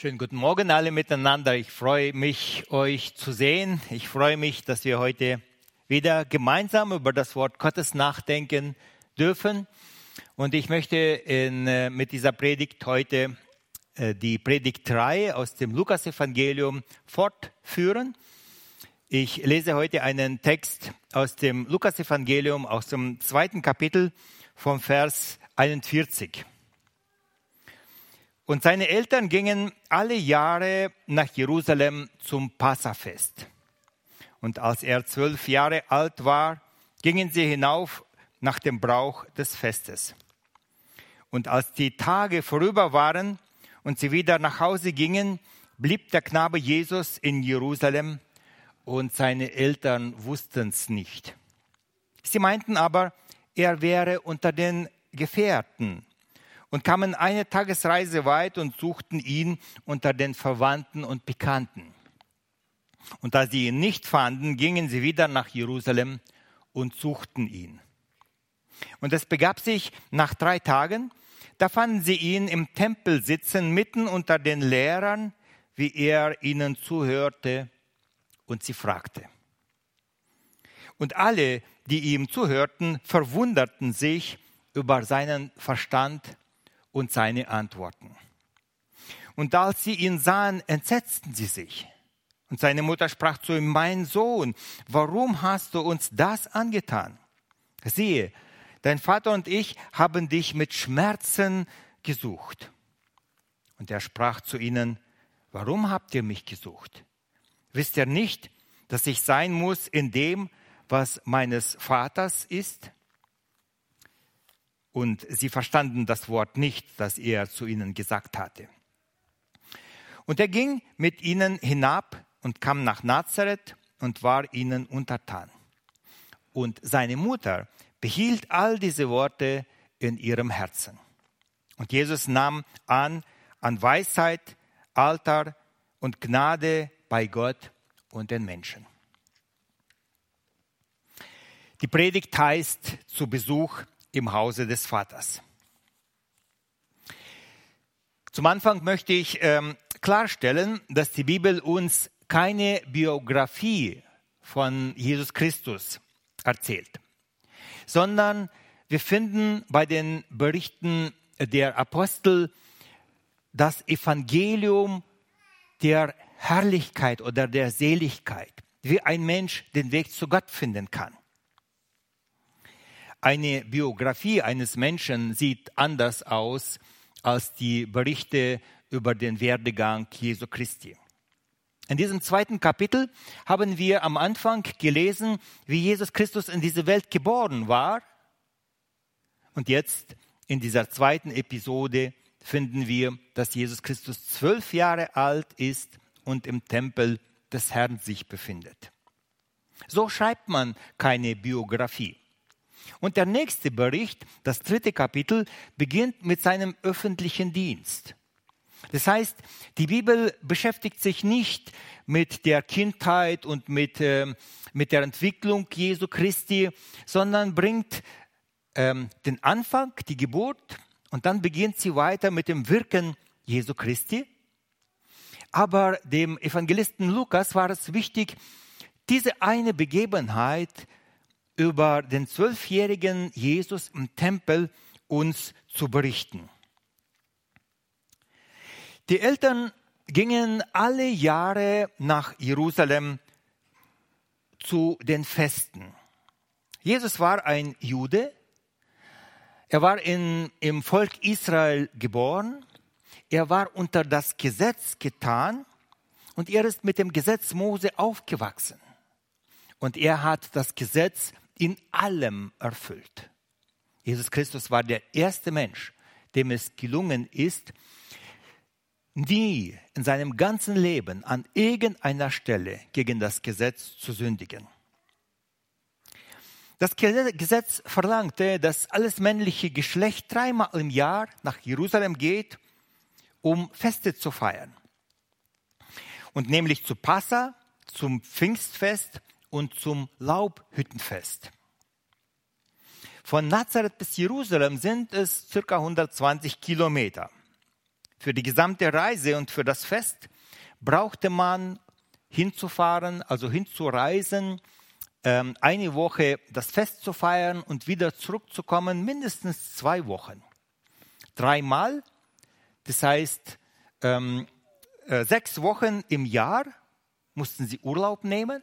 Schönen guten Morgen alle miteinander. Ich freue mich, euch zu sehen. Ich freue mich, dass wir heute wieder gemeinsam über das Wort Gottes nachdenken dürfen. Und ich möchte in, äh, mit dieser Predigt heute äh, die Predigt 3 aus dem Lukasevangelium fortführen. Ich lese heute einen Text aus dem Lukasevangelium aus dem zweiten Kapitel vom Vers 41. Und seine Eltern gingen alle Jahre nach Jerusalem zum Passafest. Und als er zwölf Jahre alt war, gingen sie hinauf nach dem Brauch des Festes. Und als die Tage vorüber waren und sie wieder nach Hause gingen, blieb der Knabe Jesus in Jerusalem und seine Eltern wussten es nicht. Sie meinten aber, er wäre unter den Gefährten und kamen eine Tagesreise weit und suchten ihn unter den Verwandten und Bekannten. Und da sie ihn nicht fanden, gingen sie wieder nach Jerusalem und suchten ihn. Und es begab sich nach drei Tagen, da fanden sie ihn im Tempel sitzen, mitten unter den Lehrern, wie er ihnen zuhörte und sie fragte. Und alle, die ihm zuhörten, verwunderten sich über seinen Verstand und seine Antworten. Und als sie ihn sahen, entsetzten sie sich. Und seine Mutter sprach zu ihm, mein Sohn, warum hast du uns das angetan? Siehe, dein Vater und ich haben dich mit Schmerzen gesucht. Und er sprach zu ihnen, warum habt ihr mich gesucht? Wisst ihr nicht, dass ich sein muss in dem, was meines Vaters ist? Und sie verstanden das Wort nicht, das er zu ihnen gesagt hatte. Und er ging mit ihnen hinab und kam nach Nazareth und war ihnen untertan. Und seine Mutter behielt all diese Worte in ihrem Herzen. Und Jesus nahm an an Weisheit, Alter und Gnade bei Gott und den Menschen. Die Predigt heißt zu Besuch im Hause des Vaters. Zum Anfang möchte ich ähm, klarstellen, dass die Bibel uns keine Biografie von Jesus Christus erzählt, sondern wir finden bei den Berichten der Apostel das Evangelium der Herrlichkeit oder der Seligkeit, wie ein Mensch den Weg zu Gott finden kann. Eine Biografie eines Menschen sieht anders aus als die Berichte über den Werdegang Jesu Christi. In diesem zweiten Kapitel haben wir am Anfang gelesen, wie Jesus Christus in diese Welt geboren war. Und jetzt in dieser zweiten Episode finden wir, dass Jesus Christus zwölf Jahre alt ist und im Tempel des Herrn sich befindet. So schreibt man keine Biografie. Und der nächste Bericht, das dritte Kapitel, beginnt mit seinem öffentlichen Dienst. Das heißt, die Bibel beschäftigt sich nicht mit der Kindheit und mit, äh, mit der Entwicklung Jesu Christi, sondern bringt ähm, den Anfang, die Geburt, und dann beginnt sie weiter mit dem Wirken Jesu Christi. Aber dem Evangelisten Lukas war es wichtig, diese eine Begebenheit über den zwölfjährigen Jesus im Tempel uns zu berichten. Die Eltern gingen alle Jahre nach Jerusalem zu den Festen. Jesus war ein Jude. Er war in, im Volk Israel geboren. Er war unter das Gesetz getan und er ist mit dem Gesetz Mose aufgewachsen. Und er hat das Gesetz in allem erfüllt. Jesus Christus war der erste Mensch, dem es gelungen ist, nie in seinem ganzen Leben an irgendeiner Stelle gegen das Gesetz zu sündigen. Das Gesetz verlangte, dass alles männliche Geschlecht dreimal im Jahr nach Jerusalem geht, um Feste zu feiern. Und nämlich zu Passa, zum Pfingstfest und zum Laubhüttenfest. Von Nazareth bis Jerusalem sind es circa 120 Kilometer. Für die gesamte Reise und für das Fest brauchte man hinzufahren, also hinzureisen, ähm, eine Woche das Fest zu feiern und wieder zurückzukommen, mindestens zwei Wochen. Dreimal, das heißt ähm, äh, sechs Wochen im Jahr mussten sie Urlaub nehmen,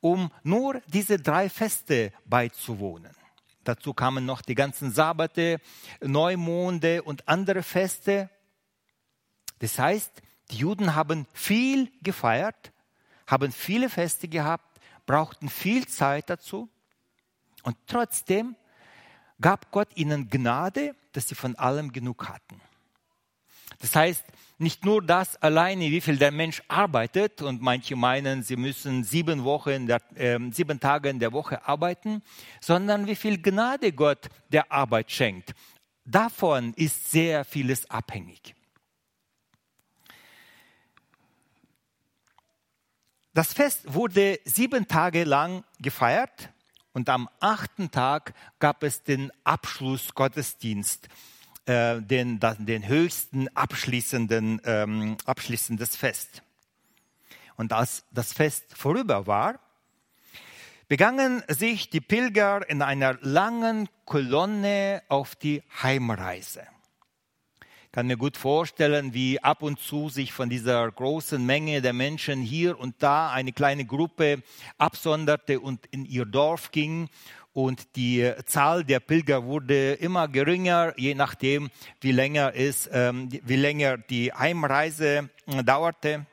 um nur diese drei Feste beizuwohnen. Dazu kamen noch die ganzen Sabbate, Neumonde und andere Feste. Das heißt, die Juden haben viel gefeiert, haben viele Feste gehabt, brauchten viel Zeit dazu. Und trotzdem gab Gott ihnen Gnade, dass sie von allem genug hatten. Das heißt, nicht nur das alleine, wie viel der Mensch arbeitet, und manche meinen, sie müssen sieben, Wochen der, äh, sieben Tage in der Woche arbeiten, sondern wie viel Gnade Gott der Arbeit schenkt. Davon ist sehr vieles abhängig. Das Fest wurde sieben Tage lang gefeiert und am achten Tag gab es den Abschlussgottesdienst äh, den, den höchsten abschließenden, ähm, abschließendes Fest. Und als das Fest vorüber war, begannen sich die Pilger in einer langen Kolonne auf die Heimreise. Ich kann mir gut vorstellen, wie ab und zu sich von dieser großen Menge der Menschen hier und da eine kleine Gruppe absonderte und in ihr Dorf ging und die Zahl der Pilger wurde immer geringer, je nachdem, wie länger, es, ähm, wie länger die Heimreise äh, dauerte.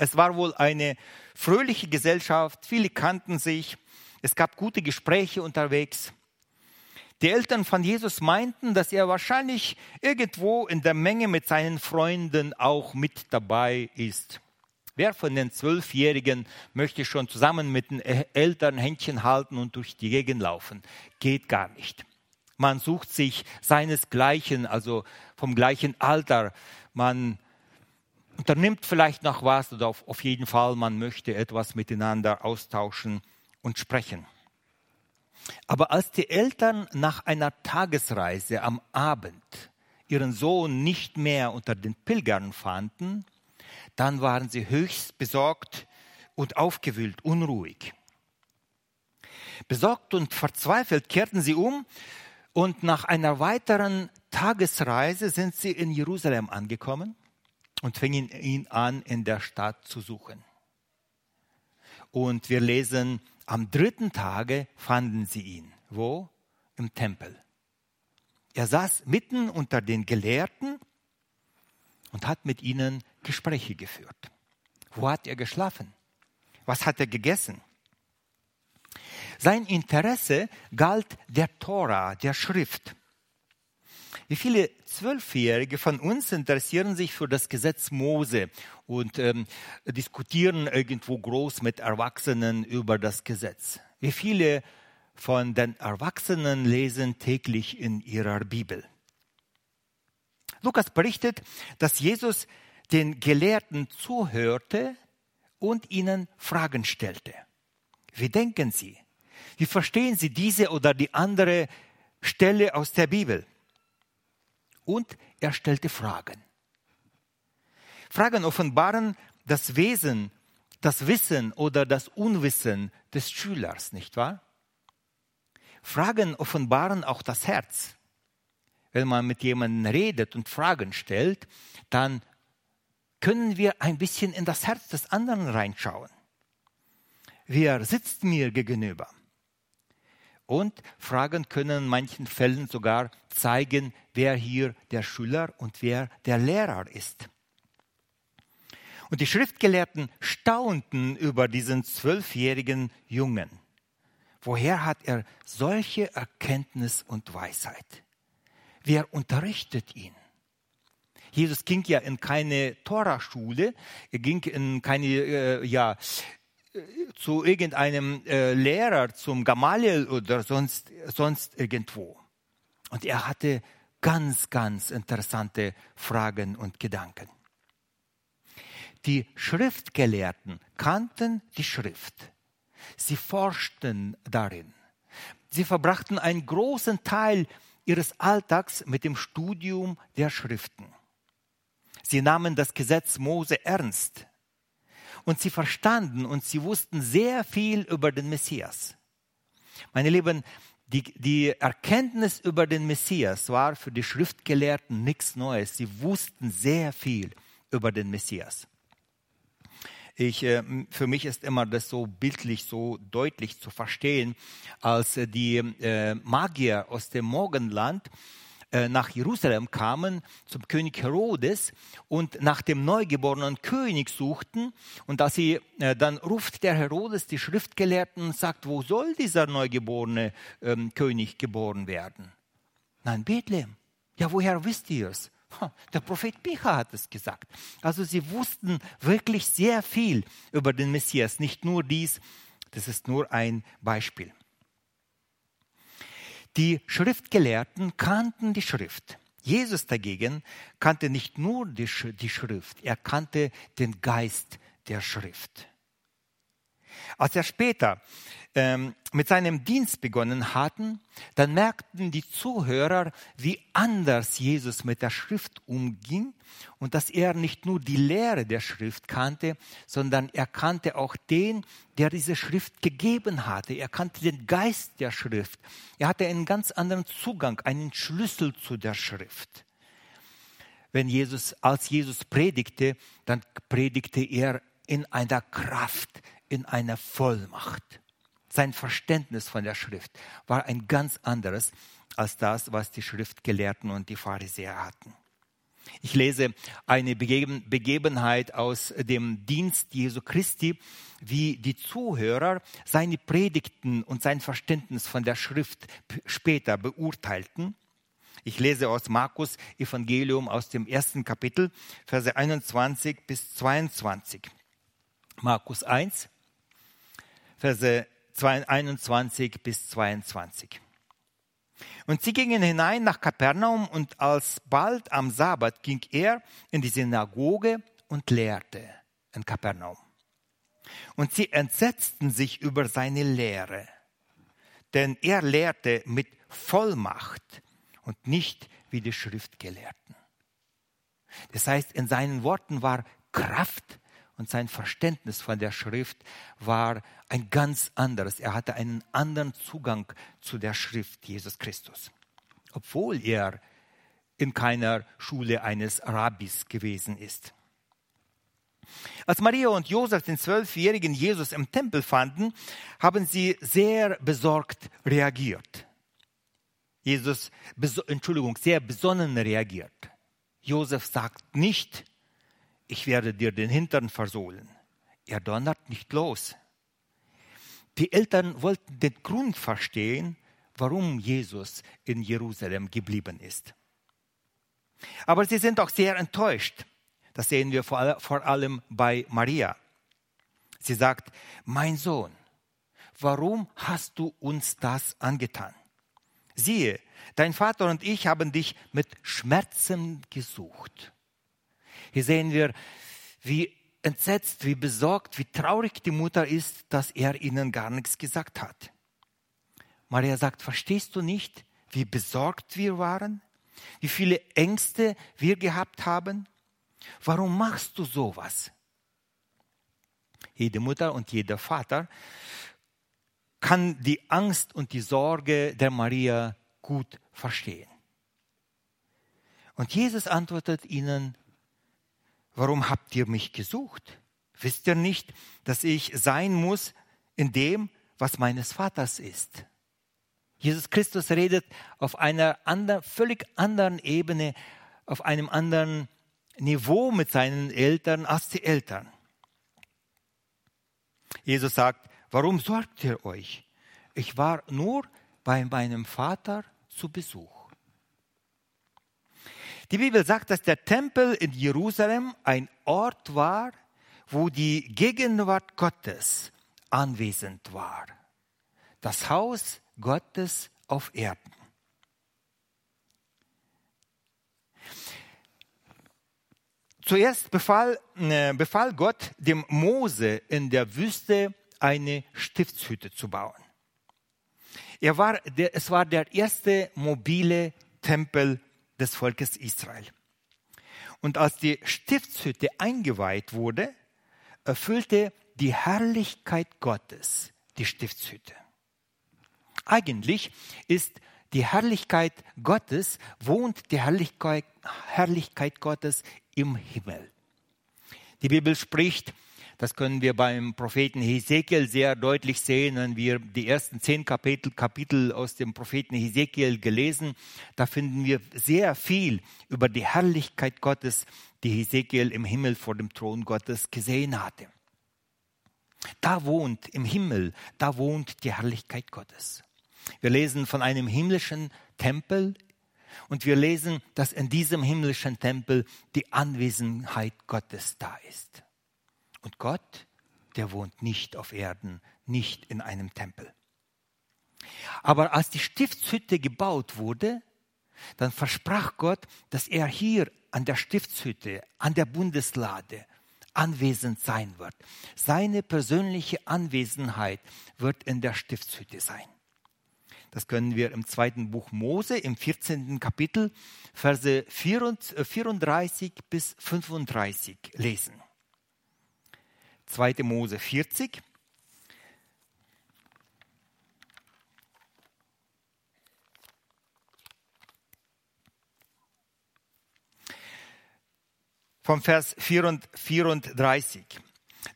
Es war wohl eine fröhliche Gesellschaft, viele kannten sich, es gab gute Gespräche unterwegs. Die Eltern von Jesus meinten, dass er wahrscheinlich irgendwo in der Menge mit seinen Freunden auch mit dabei ist. Wer von den Zwölfjährigen möchte schon zusammen mit den Eltern Händchen halten und durch die Gegend laufen? Geht gar nicht. Man sucht sich seinesgleichen, also vom gleichen Alter. Man unternimmt vielleicht noch was oder auf, auf jeden Fall, man möchte etwas miteinander austauschen und sprechen. Aber als die Eltern nach einer Tagesreise am Abend ihren Sohn nicht mehr unter den Pilgern fanden, dann waren sie höchst besorgt und aufgewühlt, unruhig. Besorgt und verzweifelt kehrten sie um und nach einer weiteren Tagesreise sind sie in Jerusalem angekommen und fingen ihn an, in der Stadt zu suchen. Und wir lesen, am dritten Tage fanden sie ihn. Wo? Im Tempel. Er saß mitten unter den Gelehrten und hat mit ihnen Gespräche geführt. Wo hat er geschlafen? Was hat er gegessen? Sein Interesse galt der Tora, der Schrift. Wie viele Zwölfjährige von uns interessieren sich für das Gesetz Mose und ähm, diskutieren irgendwo groß mit Erwachsenen über das Gesetz? Wie viele von den Erwachsenen lesen täglich in ihrer Bibel? Lukas berichtet, dass Jesus den Gelehrten zuhörte und ihnen Fragen stellte. Wie denken Sie? Wie verstehen Sie diese oder die andere Stelle aus der Bibel? Und er stellte Fragen. Fragen offenbaren das Wesen, das Wissen oder das Unwissen des Schülers, nicht wahr? Fragen offenbaren auch das Herz wenn man mit jemandem redet und Fragen stellt, dann können wir ein bisschen in das Herz des anderen reinschauen. Wer sitzt mir gegenüber? Und Fragen können in manchen Fällen sogar zeigen, wer hier der Schüler und wer der Lehrer ist. Und die Schriftgelehrten staunten über diesen zwölfjährigen Jungen. Woher hat er solche Erkenntnis und Weisheit? Wer unterrichtet ihn? Jesus ging ja in keine Toraschule, er ging in keine, äh, ja, äh, zu irgendeinem äh, Lehrer, zum Gamaliel oder sonst, sonst irgendwo. Und er hatte ganz, ganz interessante Fragen und Gedanken. Die Schriftgelehrten kannten die Schrift. Sie forschten darin. Sie verbrachten einen großen Teil ihres Alltags mit dem Studium der Schriften. Sie nahmen das Gesetz Mose ernst. Und sie verstanden und sie wussten sehr viel über den Messias. Meine Lieben, die, die Erkenntnis über den Messias war für die Schriftgelehrten nichts Neues. Sie wussten sehr viel über den Messias. Ich, äh, für mich ist immer das so bildlich, so deutlich zu verstehen, als die äh, Magier aus dem Morgenland äh, nach Jerusalem kamen zum König Herodes und nach dem neugeborenen König suchten. Und als sie, äh, dann ruft der Herodes die Schriftgelehrten und sagt, wo soll dieser neugeborene ähm, König geboren werden? Nein, Bethlehem. Ja, woher wisst ihr es? Der Prophet Micha hat es gesagt. Also sie wussten wirklich sehr viel über den Messias. Nicht nur dies, das ist nur ein Beispiel. Die Schriftgelehrten kannten die Schrift. Jesus dagegen kannte nicht nur die, Schrift, er kannte den Geist der Schrift. Als er später ähm, mit seinem Dienst begonnen hatten, dann merkten die Zuhörer, wie anders Jesus mit der Schrift umging und dass er nicht nur die Lehre der Schrift kannte, sondern er kannte auch den, der diese Schrift gegeben hatte. Er kannte den Geist der Schrift. Er hatte einen ganz anderen Zugang, einen Schlüssel zu der Schrift. Wenn Jesus, als Jesus predigte, dann predigte er in einer Kraft, in einer Vollmacht. Sein Verständnis von der Schrift war ein ganz anderes als das, was die Schriftgelehrten und die Pharisäer hatten. Ich lese eine Begebenheit aus dem Dienst Jesu Christi, wie die Zuhörer seine Predigten und sein Verständnis von der Schrift später beurteilten. Ich lese aus Markus Evangelium aus dem ersten Kapitel, Verse 21 bis 22. Markus 1, Verse 21 bis 22. Und sie gingen hinein nach Kapernaum und alsbald am Sabbat ging er in die Synagoge und lehrte in Kapernaum. Und sie entsetzten sich über seine Lehre, denn er lehrte mit Vollmacht und nicht wie die Schriftgelehrten. Das heißt, in seinen Worten war Kraft und sein Verständnis von der Schrift war ein ganz anderes. Er hatte einen anderen Zugang zu der Schrift Jesus Christus, obwohl er in keiner Schule eines Rabbis gewesen ist. Als Maria und Josef den zwölfjährigen Jesus im Tempel fanden, haben sie sehr besorgt reagiert. Jesus, Entschuldigung, sehr besonnen reagiert. Josef sagt nicht, ich werde dir den Hintern versohlen. Er donnert nicht los. Die Eltern wollten den Grund verstehen, warum Jesus in Jerusalem geblieben ist. Aber sie sind auch sehr enttäuscht. Das sehen wir vor allem bei Maria. Sie sagt, mein Sohn, warum hast du uns das angetan? Siehe, dein Vater und ich haben dich mit Schmerzen gesucht. Hier sehen wir, wie entsetzt, wie besorgt, wie traurig die Mutter ist, dass er ihnen gar nichts gesagt hat. Maria sagt, verstehst du nicht, wie besorgt wir waren? Wie viele Ängste wir gehabt haben? Warum machst du sowas? Jede Mutter und jeder Vater kann die Angst und die Sorge der Maria gut verstehen. Und Jesus antwortet ihnen warum habt ihr mich gesucht? Wisst ihr nicht, dass ich sein muss in dem, was meines Vaters ist? Jesus Christus redet auf einer anderen, völlig anderen Ebene, auf einem anderen Niveau mit seinen Eltern als die Eltern. Jesus sagt, warum sorgt ihr euch? Ich war nur bei meinem Vater zu Besuch. Die Bibel sagt, dass der Tempel in Jerusalem ein Ort war, wo die Gegenwart Gottes anwesend war. Das Haus Gottes auf Erden. Zuerst befahl, äh, befahl Gott dem Mose in der Wüste eine Stiftshütte zu bauen. Er war es war der erste mobile Tempel des Volkes Israel. Und als die Stiftshütte eingeweiht wurde, erfüllte die Herrlichkeit Gottes die Stiftshütte. Eigentlich ist die Herrlichkeit Gottes, wohnt die Herrlichkeit, Herrlichkeit Gottes im Himmel. Die Bibel spricht, das können wir beim Propheten Hesekiel sehr deutlich sehen, wenn wir die ersten zehn Kapitel, Kapitel aus dem Propheten Hesekiel gelesen. Da finden wir sehr viel über die Herrlichkeit Gottes, die Hesekiel im Himmel vor dem Thron Gottes gesehen hatte. Da wohnt im Himmel, da wohnt die Herrlichkeit Gottes. Wir lesen von einem himmlischen Tempel und wir lesen, dass in diesem himmlischen Tempel die Anwesenheit Gottes da ist. Und Gott, der wohnt nicht auf Erden, nicht in einem Tempel. Aber als die Stiftshütte gebaut wurde, dann versprach Gott, dass er hier an der Stiftshütte, an der Bundeslade anwesend sein wird. Seine persönliche Anwesenheit wird in der Stiftshütte sein. Das können wir im zweiten Buch Mose im 14. Kapitel, Verse 34 bis 35 lesen. 2. Mose 40. Vom Vers 34.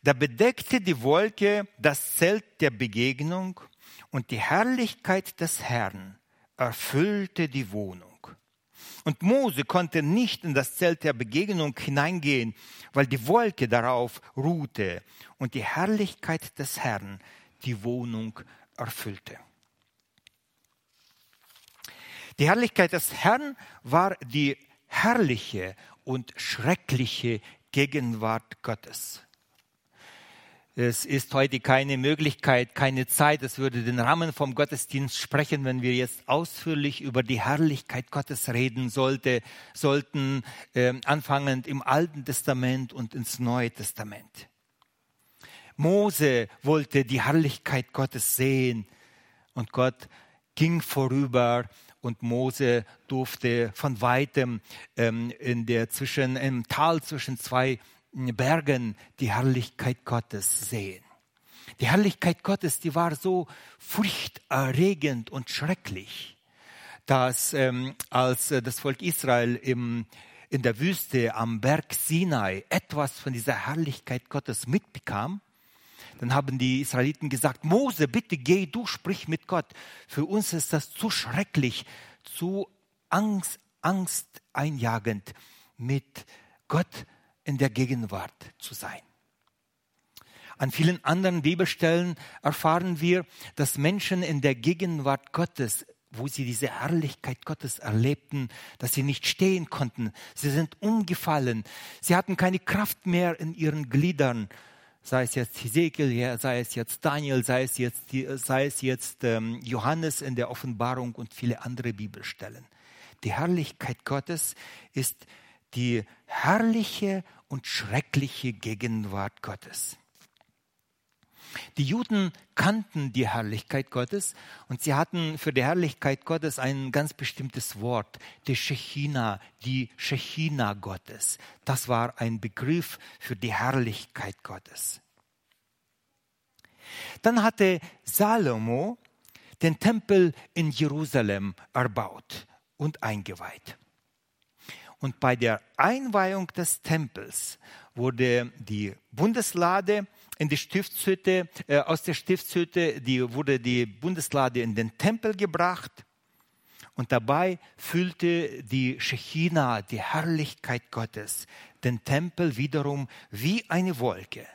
Da bedeckte die Wolke das Zelt der Begegnung und die Herrlichkeit des Herrn erfüllte die Wohnung. Und Mose konnte nicht in das Zelt der Begegnung hineingehen, weil die Wolke darauf ruhte und die Herrlichkeit des Herrn die Wohnung erfüllte. Die Herrlichkeit des Herrn war die herrliche und schreckliche Gegenwart Gottes. Es ist heute keine Möglichkeit, keine Zeit. Es würde den Rahmen vom Gottesdienst sprechen, wenn wir jetzt ausführlich über die Herrlichkeit Gottes reden sollte, sollten, äh, anfangend im Alten Testament und ins Neue Testament. Mose wollte die Herrlichkeit Gottes sehen und Gott ging vorüber und Mose durfte von weitem ähm, in der zwischen im Tal zwischen zwei Bergen die Herrlichkeit Gottes sehen. Die Herrlichkeit Gottes, die war so furchterregend und schrecklich, dass ähm, als äh, das Volk Israel im, in der Wüste am Berg Sinai etwas von dieser Herrlichkeit Gottes mitbekam, dann haben die Israeliten gesagt, Mose, bitte geh, du sprich mit Gott. Für uns ist das zu schrecklich, zu Angst, Angst einjagend, mit Gott in der Gegenwart zu sein. An vielen anderen Bibelstellen erfahren wir, dass Menschen in der Gegenwart Gottes, wo sie diese Herrlichkeit Gottes erlebten, dass sie nicht stehen konnten. Sie sind umgefallen. Sie hatten keine Kraft mehr in ihren Gliedern. Sei es jetzt Hesekiel, sei es jetzt Daniel, sei es jetzt, sei es jetzt ähm, Johannes in der Offenbarung und viele andere Bibelstellen. Die Herrlichkeit Gottes ist die herrliche und schreckliche Gegenwart Gottes. Die Juden kannten die Herrlichkeit Gottes und sie hatten für die Herrlichkeit Gottes ein ganz bestimmtes Wort, die Shechina, die Shechina Gottes. Das war ein Begriff für die Herrlichkeit Gottes. Dann hatte Salomo den Tempel in Jerusalem erbaut und eingeweiht. Und bei der Einweihung des Tempels wurde die Bundeslade in die Stiftshütte, äh, aus der Stiftshütte die, wurde die Bundeslade in den Tempel gebracht. Und dabei füllte die Shechina, die Herrlichkeit Gottes, den Tempel wiederum wie eine Wolke,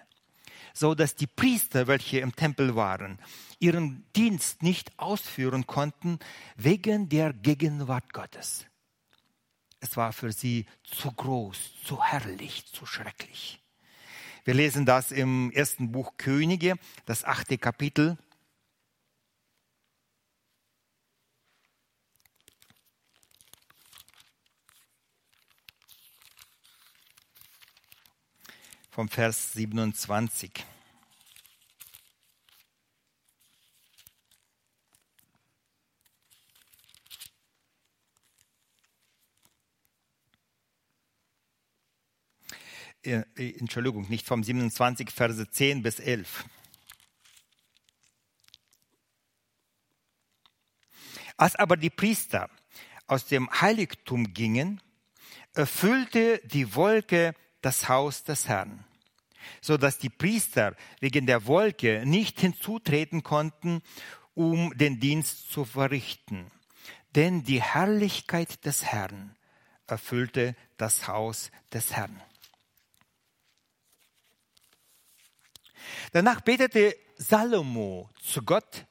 so dass die Priester, welche im Tempel waren, ihren Dienst nicht ausführen konnten wegen der Gegenwart Gottes. Es war für sie zu groß, zu herrlich, zu schrecklich. Wir lesen das im ersten Buch Könige, das achte Kapitel. Vom Vers 27. äh, Entschuldigung, nicht vom 27, Verse 10 bis 11. Als aber die Priester aus dem Heiligtum gingen, erfüllte die Wolke das Haus des Herrn, so dass die Priester wegen der Wolke nicht hinzutreten konnten, um den Dienst zu verrichten. Denn die Herrlichkeit des Herrn erfüllte das Haus des Herrn. Danach betete Salomo zu Gott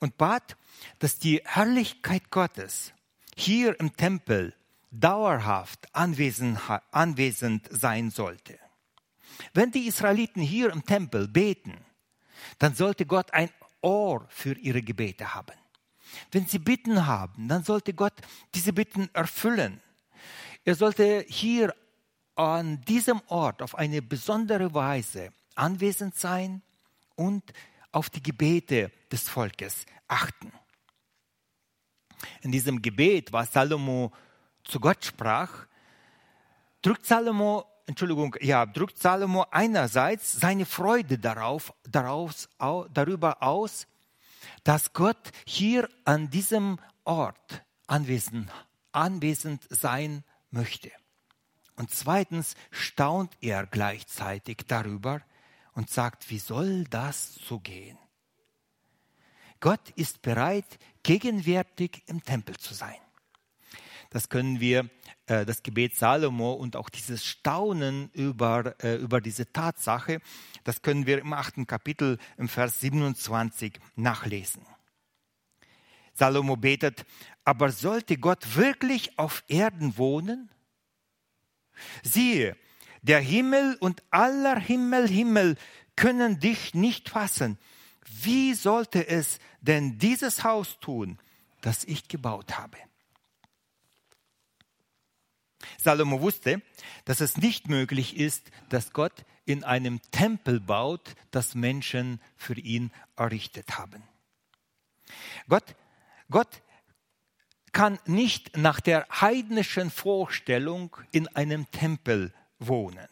und bat, dass die Herrlichkeit Gottes hier im Tempel dauerhaft anwesend, sein sollte. Wenn die Israeliten hier im Tempel beten, dann sollte Gott ein Ohr für ihre Gebete haben. Wenn sie Bitten haben, dann sollte Gott diese Bitten erfüllen. Er sollte hier an diesem Ort auf eine besondere Weise anwesend sein und auf die Gebete des Volkes achten. In diesem Gebet, was Salomo zu Gott sprach, drückt Salomo, Entschuldigung, ja, drückt Salomo einerseits seine Freude darauf, daraus, darüber aus, dass Gott hier an diesem Ort anwesend, anwesend sein möchte. Und zweitens staunt er gleichzeitig darüber und sagt, wie soll das so gehen? Gott ist bereit, gegenwärtig im Tempel zu sein. Das können wir, äh, das Gebet Salomo und auch dieses Staunen über, äh, über diese Tatsache, das können wir im achten Kapitel im Vers 27 nachlesen. Salomo betet, aber sollte Gott wirklich auf Erden wohnen? Siehe, der Himmel und aller Himmel, Himmel können dich nicht fassen. Wie sollte es denn dieses Haus tun, das ich gebaut habe? Salomo wusste, dass es nicht möglich ist, dass Gott in einem Tempel baut, das Menschen für ihn errichtet haben. Gott, Gott kann nicht nach der heidnischen Vorstellung in einem Tempel wohnen.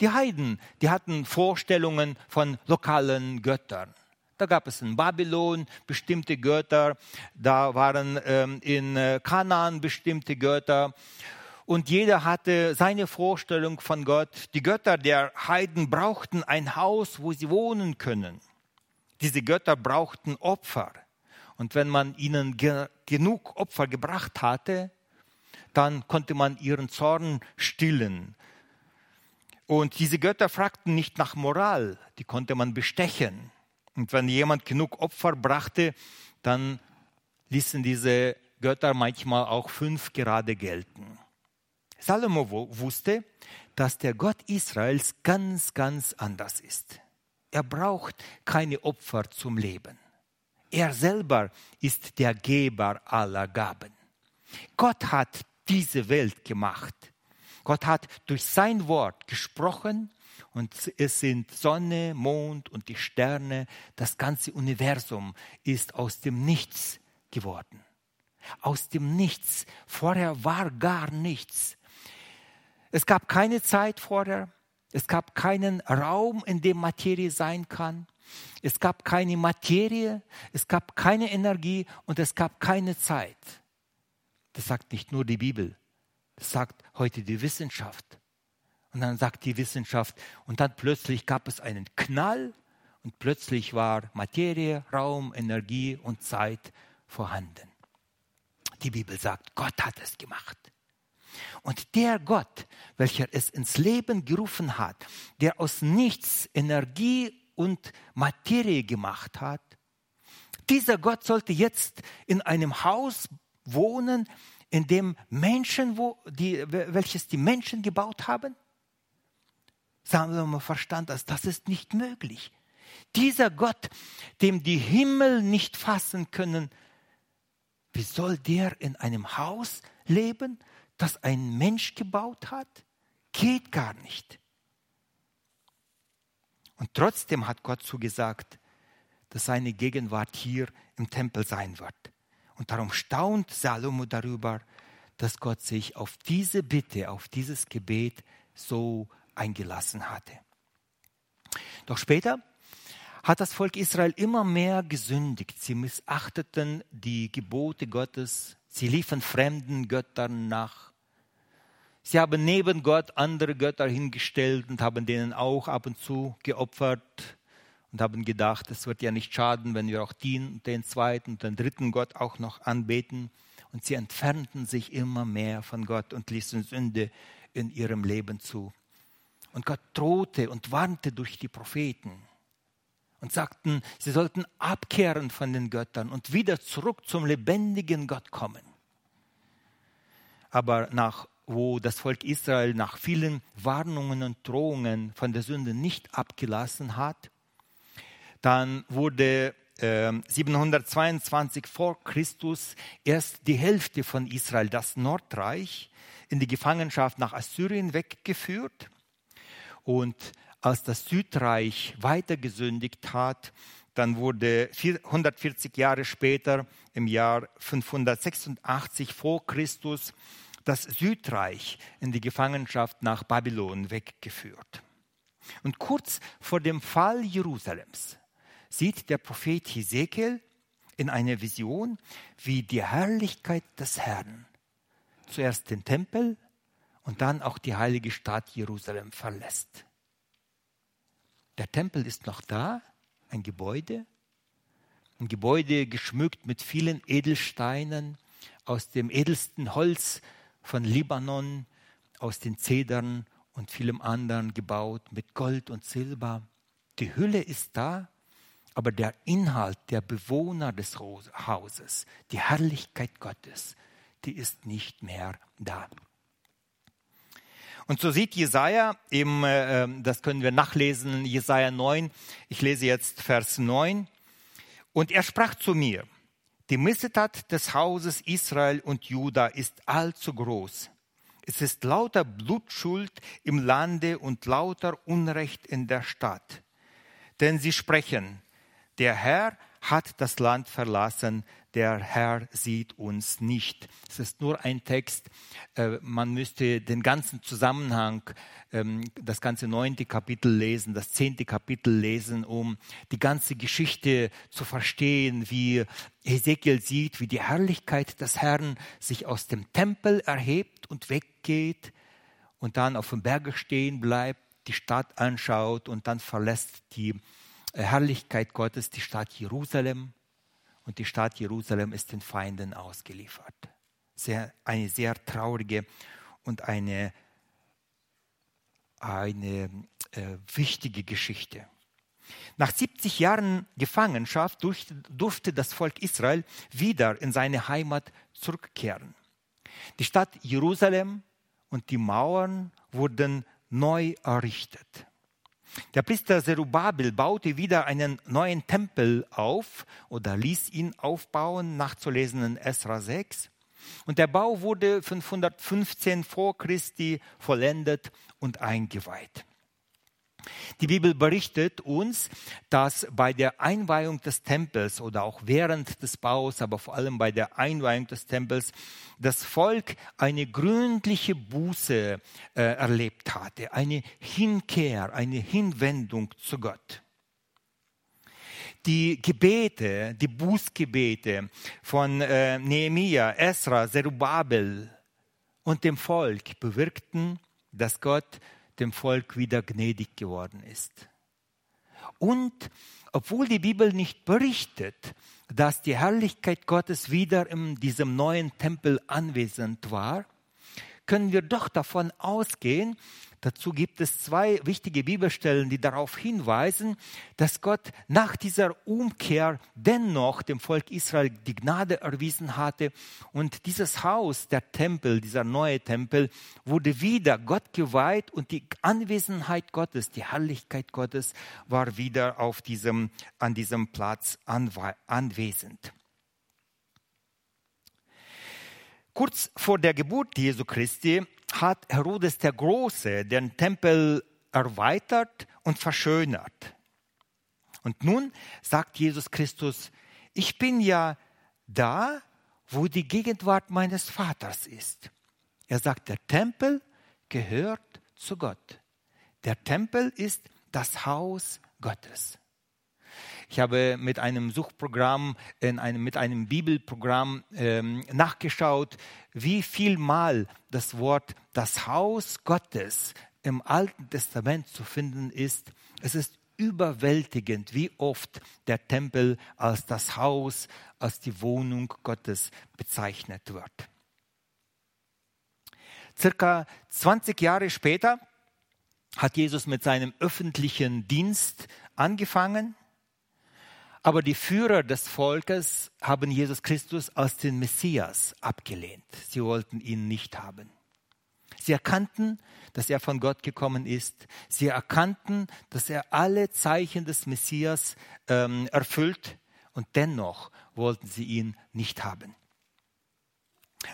Die Heiden, die hatten Vorstellungen von lokalen Göttern. Da gab es in Babylon bestimmte Götter, da waren ähm, in äh, Kanaan bestimmte Götter und jeder hatte seine Vorstellung von Gott. Die Götter der Heiden brauchten ein Haus, wo sie wohnen können. Diese Götter brauchten Opfer. Und wenn man ihnen ge genug Opfer gebracht hatte, dann konnte man ihren Zorn stillen. Und diese Götter fragten nicht nach Moral, die konnte man bestechen. Und wenn jemand genug Opfer brachte, dann ließen diese Götter manchmal auch fünf gerade gelten. Salomo wusste, dass der Gott Israels ganz, ganz anders ist. Er braucht keine Opfer zum Leben. Er selber ist der Geber aller Gaben. Gott hat diese Welt gemacht. Gott hat durch sein Wort gesprochen und es sind Sonne, Mond und die Sterne. Das ganze Universum ist aus dem Nichts geworden. Aus dem Nichts. Vorher war gar nichts. Es gab keine Zeit vorher. Es gab keinen Raum, in dem Materie sein kann. Es gab keine Materie, es gab keine Energie und es gab keine Zeit. Das sagt nicht nur die Bibel, das sagt heute die Wissenschaft. Und dann sagt die Wissenschaft, und dann plötzlich gab es einen Knall und plötzlich war Materie, Raum, Energie und Zeit vorhanden. Die Bibel sagt, Gott hat es gemacht. Und der Gott, welcher es ins Leben gerufen hat, der aus nichts Energie und Materie gemacht hat, dieser Gott sollte jetzt in einem Haus wohnen, in dem Menschen, wo die, welches die Menschen gebaut haben? Sagen wir mal verstand das, das ist nicht möglich. Dieser Gott, dem die Himmel nicht fassen können, wie soll der in einem Haus leben, das ein Mensch gebaut hat? Geht gar nicht. Und trotzdem hat Gott zugesagt, dass seine Gegenwart hier im Tempel sein wird. Und darum staunt Salomo darüber, dass Gott sich auf diese Bitte, auf dieses Gebet so eingelassen hatte. Doch später hat das Volk Israel immer mehr gesündigt. Sie missachteten die Gebote Gottes. Sie liefen fremden Göttern nach. Sie haben neben Gott andere Götter hingestellt und haben denen auch ab und zu geopfert und haben gedacht, es wird ja nicht schaden, wenn wir auch den, den zweiten und den dritten Gott auch noch anbeten. Und sie entfernten sich immer mehr von Gott und ließen Sünde in ihrem Leben zu. Und Gott drohte und warnte durch die Propheten und sagten, sie sollten abkehren von den Göttern und wieder zurück zum lebendigen Gott kommen. Aber nach wo das Volk Israel nach vielen Warnungen und Drohungen von der Sünde nicht abgelassen hat, dann wurde äh, 722 vor Christus erst die Hälfte von Israel, das Nordreich, in die Gefangenschaft nach Assyrien weggeführt. Und als das Südreich weiter gesündigt hat, dann wurde 140 Jahre später, im Jahr 586 vor Christus, das Südreich in die Gefangenschaft nach Babylon weggeführt. Und kurz vor dem Fall Jerusalems sieht der Prophet Hesekiel in einer Vision, wie die Herrlichkeit des Herrn zuerst den Tempel und dann auch die heilige Stadt Jerusalem verlässt. Der Tempel ist noch da, ein Gebäude, ein Gebäude geschmückt mit vielen Edelsteinen aus dem edelsten Holz von Libanon, aus den Zedern und vielem anderen gebaut mit Gold und Silber. Die Hülle ist da, aber der Inhalt, der Bewohner des Hauses, die Herrlichkeit Gottes, die ist nicht mehr da. Und so sieht Jesaja, im, äh, das können wir nachlesen, Jesaja 9, ich lese jetzt Vers 9. Und er sprach zu mir, die Missetat des Hauses Israel und Juda ist allzu groß. Es ist lauter Blutschuld im Lande und lauter Unrecht in der Stadt. Denn sie sprechen, der Herr hat das Land verlassen, der Herr sieht uns nicht. Es ist nur ein Text, äh, man müsste den ganzen Zusammenhang, ähm, das ganze neunte Kapitel lesen, das zehnte Kapitel lesen, um die ganze Geschichte zu verstehen, wie Ezekiel sieht, wie die Herrlichkeit des Herrn sich aus dem Tempel erhebt und weggeht und dann auf dem Berge stehen bleibt, die Stadt anschaut und dann verlässt die Herrlichkeit Gottes die Stadt Jerusalem und die Stadt Jerusalem ist den Feinden ausgeliefert. Sehr, eine sehr traurige und eine, eine äh, wichtige Geschichte. Nach 70 Jahren Gefangenschaft durch, durfte das Volk Israel wieder in seine Heimat zurückkehren. Die Stadt Jerusalem und die Mauern wurden neu errichtet. Der Priester Zerubabel baute wieder einen neuen Tempel auf oder ließ ihn aufbauen, nachzulesen in Esra 6. Und der Bau wurde 515 vor Christi vollendet und eingeweiht. Die Bibel berichtet uns, dass bei der Einweihung des Tempels oder auch während des Baus, aber vor allem bei der Einweihung des Tempels, das Volk eine gründliche Buße äh, erlebt hatte, eine Hinkehr, eine Hinwendung zu Gott. Die Gebete, die Bußgebete von äh, Nehemia, Esra, Zerubabel und dem Volk bewirkten, dass Gott dem Volk wieder gnädig geworden ist. Und obwohl die Bibel nicht berichtet, dass die Herrlichkeit Gottes wieder in diesem neuen Tempel anwesend war, können wir doch davon ausgehen, Dazu gibt es zwei wichtige Bibelstellen, die darauf hinweisen, dass Gott nach dieser Umkehr dennoch dem Volk Israel die Gnade erwiesen hatte und dieses Haus, der Tempel, dieser neue Tempel, wurde wieder Gott geweiht und die Anwesenheit Gottes, die Herrlichkeit Gottes war wieder auf diesem, an diesem Platz anwesend. Kurz vor der Geburt Jesu Christi hat Herodes der Große den Tempel erweitert und verschönert. Und nun sagt Jesus Christus, ich bin ja da, wo die Gegenwart meines Vaters ist. Er sagt, der Tempel gehört zu Gott. Der Tempel ist das Haus Gottes. Ich habe mit einem Suchprogramm, in einem, mit einem Bibelprogramm ähm, nachgeschaut, wie viel Mal das Wort das Haus Gottes im Alten Testament zu finden ist. Es ist überwältigend, wie oft der Tempel als das Haus, als die Wohnung Gottes bezeichnet wird. Circa 20 Jahre später hat Jesus mit seinem öffentlichen Dienst angefangen. Aber die Führer des Volkes haben Jesus Christus als den Messias abgelehnt. Sie wollten ihn nicht haben. Sie erkannten, dass er von Gott gekommen ist. Sie erkannten, dass er alle Zeichen des Messias ähm, erfüllt und dennoch wollten sie ihn nicht haben.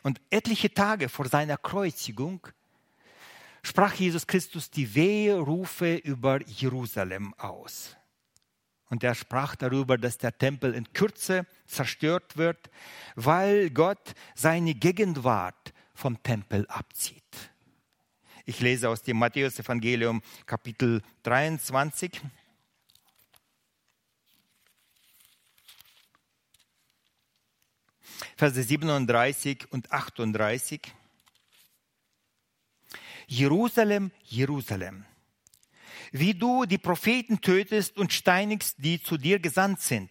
Und etliche Tage vor seiner Kreuzigung sprach Jesus Christus die Weherufe über Jerusalem aus. Und er sprach darüber, dass der Tempel in Kürze zerstört wird, weil Gott seine Gegenwart vom Tempel abzieht. Ich lese aus dem Matthäus-Evangelium Kapitel 23. Verse 37 und 38. Jerusalem, Jerusalem, wie du die Propheten tötest und steinigst, die zu dir gesandt sind.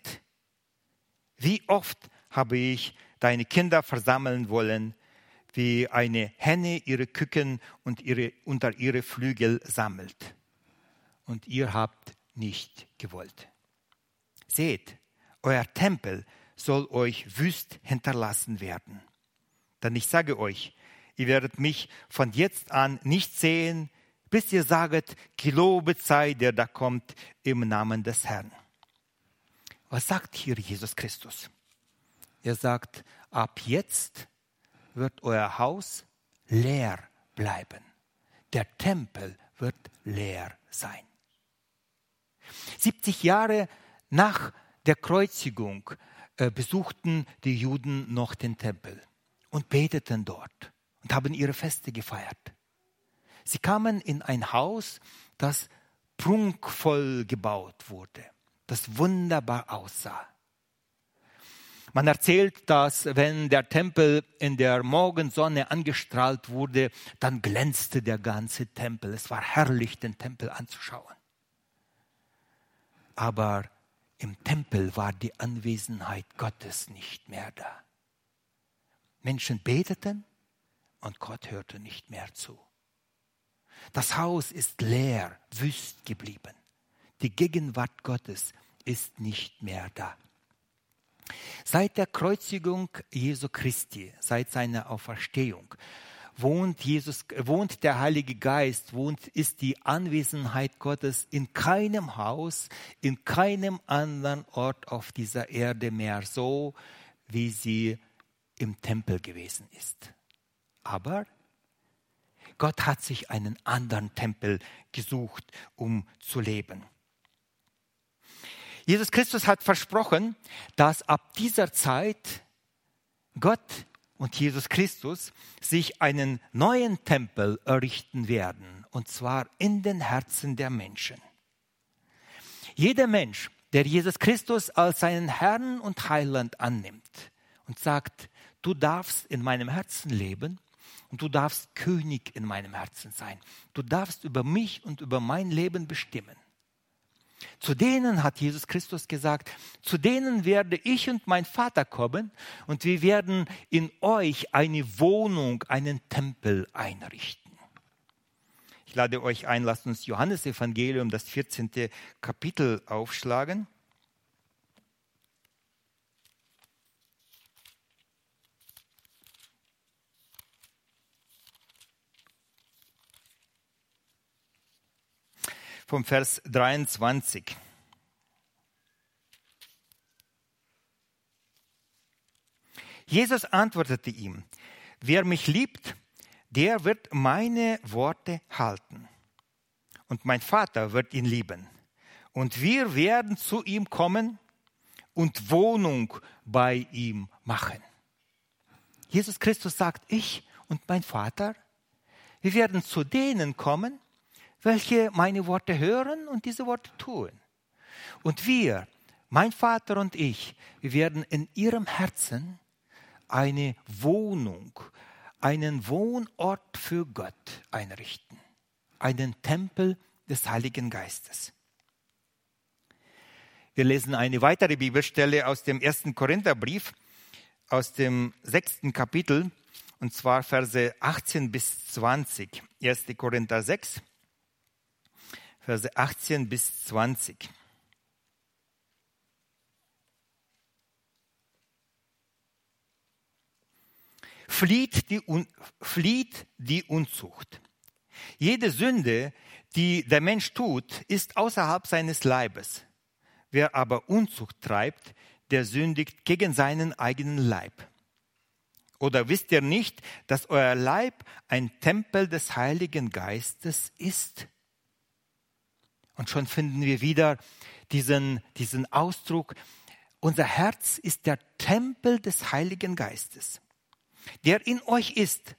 Wie oft habe ich deine Kinder versammeln wollen, wie eine Henne ihre Küken und ihre, unter ihre Flügel sammelt. Und ihr habt nicht gewollt. Seht, euer Tempel soll euch wüst hinterlassen werden. Denn ich sage euch, ihr werdet mich von jetzt an nicht sehen, bis ihr saget, gelobet sei der da kommt im Namen des Herrn. Was sagt hier Jesus Christus? Er sagt, ab jetzt wird euer Haus leer bleiben. Der Tempel wird leer sein. 70 Jahre nach der Kreuzigung äh, besuchten die Juden noch den Tempel und beteten dort und haben ihre Feste gefeiert. Sie kamen in ein Haus, das prunkvoll gebaut wurde, das wunderbar aussah. Man erzählt, dass wenn der Tempel in der Morgensonne angestrahlt wurde, dann glänzte der ganze Tempel. Es war herrlich, den Tempel anzuschauen. Aber im Tempel war die Anwesenheit Gottes nicht mehr da. Menschen beteten und Gott hörte nicht mehr zu. Das Haus ist leer, wüst geblieben. Die Gegenwart Gottes ist nicht mehr da. Seit der Kreuzigung Jesu Christi, seit seiner Auferstehung, wohnt Jesus, wohnt der Heilige Geist, wohnt, ist die Anwesenheit Gottes in keinem Haus, in keinem anderen Ort auf dieser Erde mehr so, wie sie im Tempel gewesen ist. Aber Gott hat sich einen anderen Tempel gesucht, um zu leben. Jesus Christus hat versprochen, dass ab dieser Zeit Gott und Jesus Christus sich einen neuen Tempel errichten werden, und zwar in den Herzen der Menschen. Jeder Mensch, der Jesus Christus als seinen Herrn und Heiland annimmt und sagt, du darfst in meinem Herzen leben und du darfst König in meinem Herzen sein, du darfst über mich und über mein Leben bestimmen, zu denen hat Jesus Christus gesagt, zu denen werde ich und mein Vater kommen und wir werden in euch eine Wohnung, einen Tempel einrichten. Ich lade euch ein, lasst uns Johannes Evangelium, das 14. Kapitel aufschlagen. Vom Vers 23. Jesus antwortete ihm, wer mich liebt, der wird meine Worte halten. Und mein Vater wird ihn lieben. Und wir werden zu ihm kommen und Wohnung bei ihm machen. Jesus Christus sagt, ich und mein Vater, wir werden zu denen kommen welche meine Worte hören und diese Worte tun. Und wir, mein Vater und ich, wir werden in ihrem Herzen eine Wohnung, einen Wohnort für Gott einrichten, einen Tempel des Heiligen Geistes. Wir lesen eine weitere Bibelstelle aus dem ersten Korintherbrief, aus dem sechsten Kapitel, und zwar Verse 18 bis 20. 1. Korinther 6, Verse 18 bis 20. Flieht die, flieht die Unzucht. Jede Sünde, die der Mensch tut, ist außerhalb seines Leibes. Wer aber Unzucht treibt, der sündigt gegen seinen eigenen Leib. Oder wisst ihr nicht, dass euer Leib ein Tempel des Heiligen Geistes ist? Und schon finden wir wieder diesen, diesen Ausdruck, unser Herz ist der Tempel des Heiligen Geistes, der in euch ist,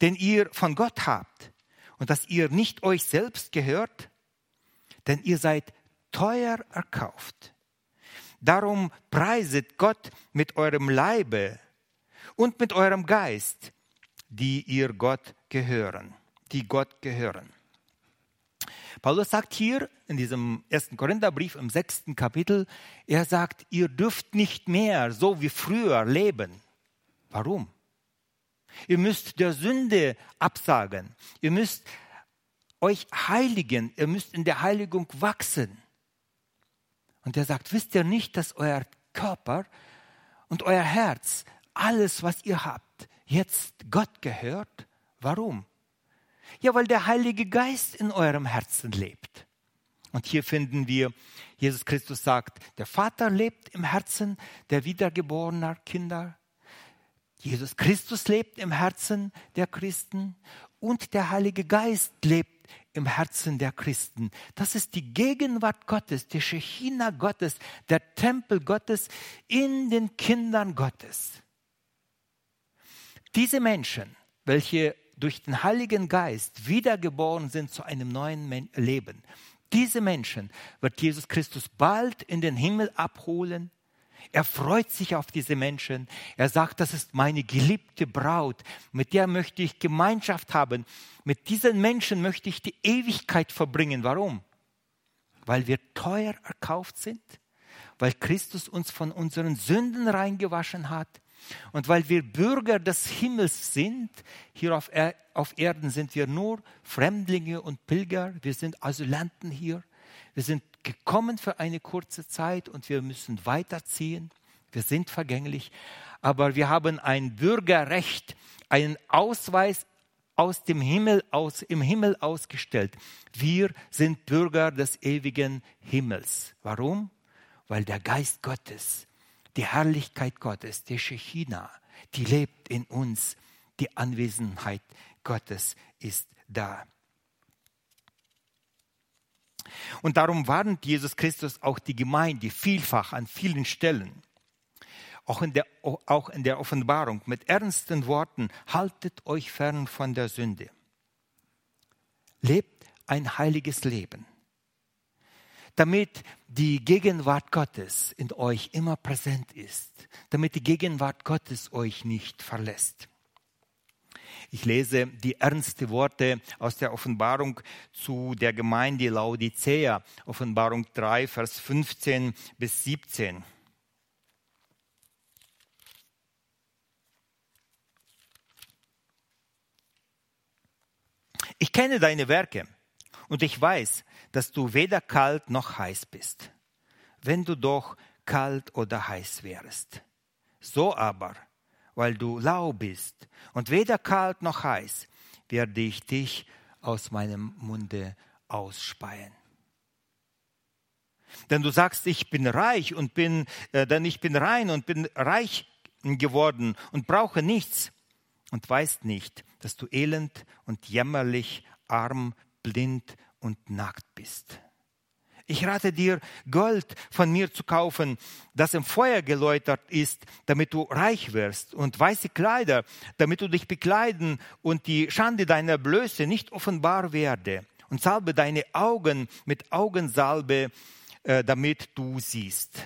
den ihr von Gott habt und dass ihr nicht euch selbst gehört, denn ihr seid teuer erkauft. Darum preiset Gott mit eurem Leibe und mit eurem Geist, die ihr Gott gehören, die Gott gehören. Paulus sagt hier in diesem ersten Korintherbrief im sechsten Kapitel, er sagt, ihr dürft nicht mehr so wie früher leben. Warum? Ihr müsst der Sünde absagen. Ihr müsst euch heiligen. Ihr müsst in der Heiligung wachsen. Und er sagt, wisst ihr nicht, dass euer Körper und euer Herz, alles, was ihr habt, jetzt Gott gehört? Warum? Ja, weil der Heilige Geist in eurem Herzen lebt. Und hier finden wir, Jesus Christus sagt, der Vater lebt im Herzen der wiedergeborenen Kinder. Jesus Christus lebt im Herzen der Christen und der Heilige Geist lebt im Herzen der Christen. Das ist die Gegenwart Gottes, die Shechina Gottes, der Tempel Gottes in den Kindern Gottes. Diese Menschen, welche durch den Heiligen Geist wiedergeboren sind zu einem neuen Leben. Diese Menschen wird Jesus Christus bald in den Himmel abholen. Er freut sich auf diese Menschen. Er sagt, das ist meine geliebte Braut, mit der möchte ich Gemeinschaft haben. Mit diesen Menschen möchte ich die Ewigkeit verbringen. Warum? Weil wir teuer erkauft sind, weil Christus uns von unseren Sünden reingewaschen hat, und weil wir Bürger des Himmels sind, hier auf, er auf Erden sind wir nur Fremdlinge und Pilger, wir sind Asylanten hier, wir sind gekommen für eine kurze Zeit und wir müssen weiterziehen, wir sind vergänglich, aber wir haben ein Bürgerrecht, einen Ausweis aus dem Himmel aus, im Himmel ausgestellt. Wir sind Bürger des ewigen Himmels. Warum? Weil der Geist Gottes die Herrlichkeit Gottes, die Shechina, die lebt in uns. Die Anwesenheit Gottes ist da. Und darum warnt Jesus Christus auch die Gemeinde vielfach an vielen Stellen, auch in, der, auch in der Offenbarung mit ernsten Worten, haltet euch fern von der Sünde. Lebt ein heiliges Leben damit die Gegenwart Gottes in euch immer präsent ist, damit die Gegenwart Gottes euch nicht verlässt. Ich lese die ernsten Worte aus der Offenbarung zu der Gemeinde Laodicea, Offenbarung 3, Vers 15 bis 17. Ich kenne deine Werke und ich weiß, dass du weder kalt noch heiß bist. Wenn du doch kalt oder heiß wärst. So aber, weil du lau bist und weder kalt noch heiß, werde ich dich aus meinem Munde ausspeien. Denn du sagst, ich bin reich und bin, äh, denn ich bin rein und bin reich geworden und brauche nichts und weißt nicht, dass du elend und jämmerlich, arm, blind und nackt bist. Ich rate dir, Gold von mir zu kaufen, das im Feuer geläutert ist, damit du reich wirst, und weiße Kleider, damit du dich bekleiden und die Schande deiner Blöße nicht offenbar werde, und salbe deine Augen mit Augensalbe, äh, damit du siehst.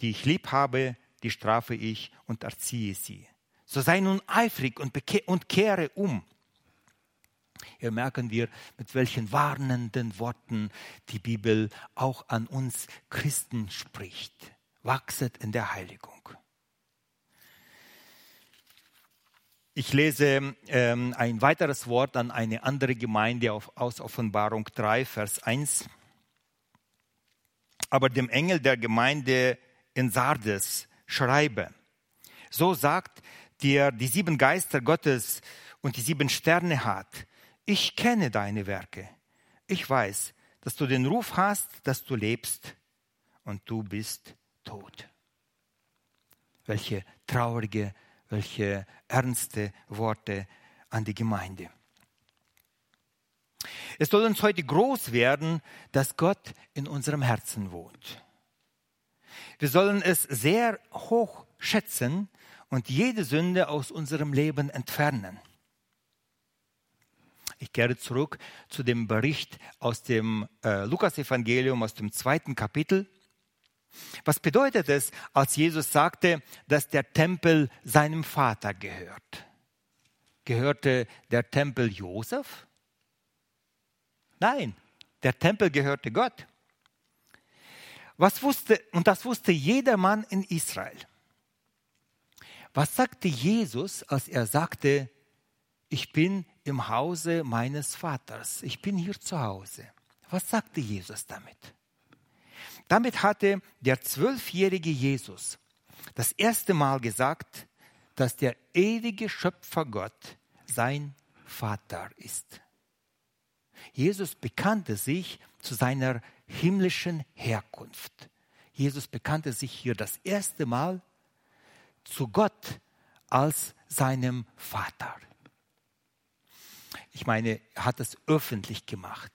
Die ich lieb habe, die strafe ich und erziehe sie. So sei nun eifrig und, und kehre um. Hier merken wir, mit welchen warnenden Worten die Bibel auch an uns Christen spricht. Wachset in der Heiligung. Ich lese ähm, ein weiteres Wort an eine andere Gemeinde auf, aus Offenbarung 3, Vers 1. Aber dem Engel der Gemeinde in Sardes schreibe, so sagt der die sieben Geister Gottes und die sieben Sterne hat, ich kenne deine Werke. Ich weiß, dass du den Ruf hast, dass du lebst und du bist tot. Welche traurige welche ernste Worte an die Gemeinde. Es soll uns heute groß werden, dass Gott in unserem Herzen wohnt. Wir sollen es sehr hoch schätzen und jede Sünde aus unserem Leben entfernen. Ich kehre zurück zu dem Bericht aus dem äh, Lukas-Evangelium, aus dem zweiten Kapitel. Was bedeutet es, als Jesus sagte, dass der Tempel seinem Vater gehört? Gehörte der Tempel Josef? Nein, der Tempel gehörte Gott. Was wusste, und das wusste jeder Mann in Israel. Was sagte Jesus, als er sagte, ich bin im Hause meines Vaters, ich bin hier zu Hause? Was sagte Jesus damit? Damit hatte der zwölfjährige Jesus das erste Mal gesagt, dass der ewige Schöpfer Gott sein Vater ist. Jesus bekannte sich zu seiner himmlischen Herkunft. Jesus bekannte sich hier das erste Mal zu Gott als seinem Vater. Ich meine, er hat es öffentlich gemacht.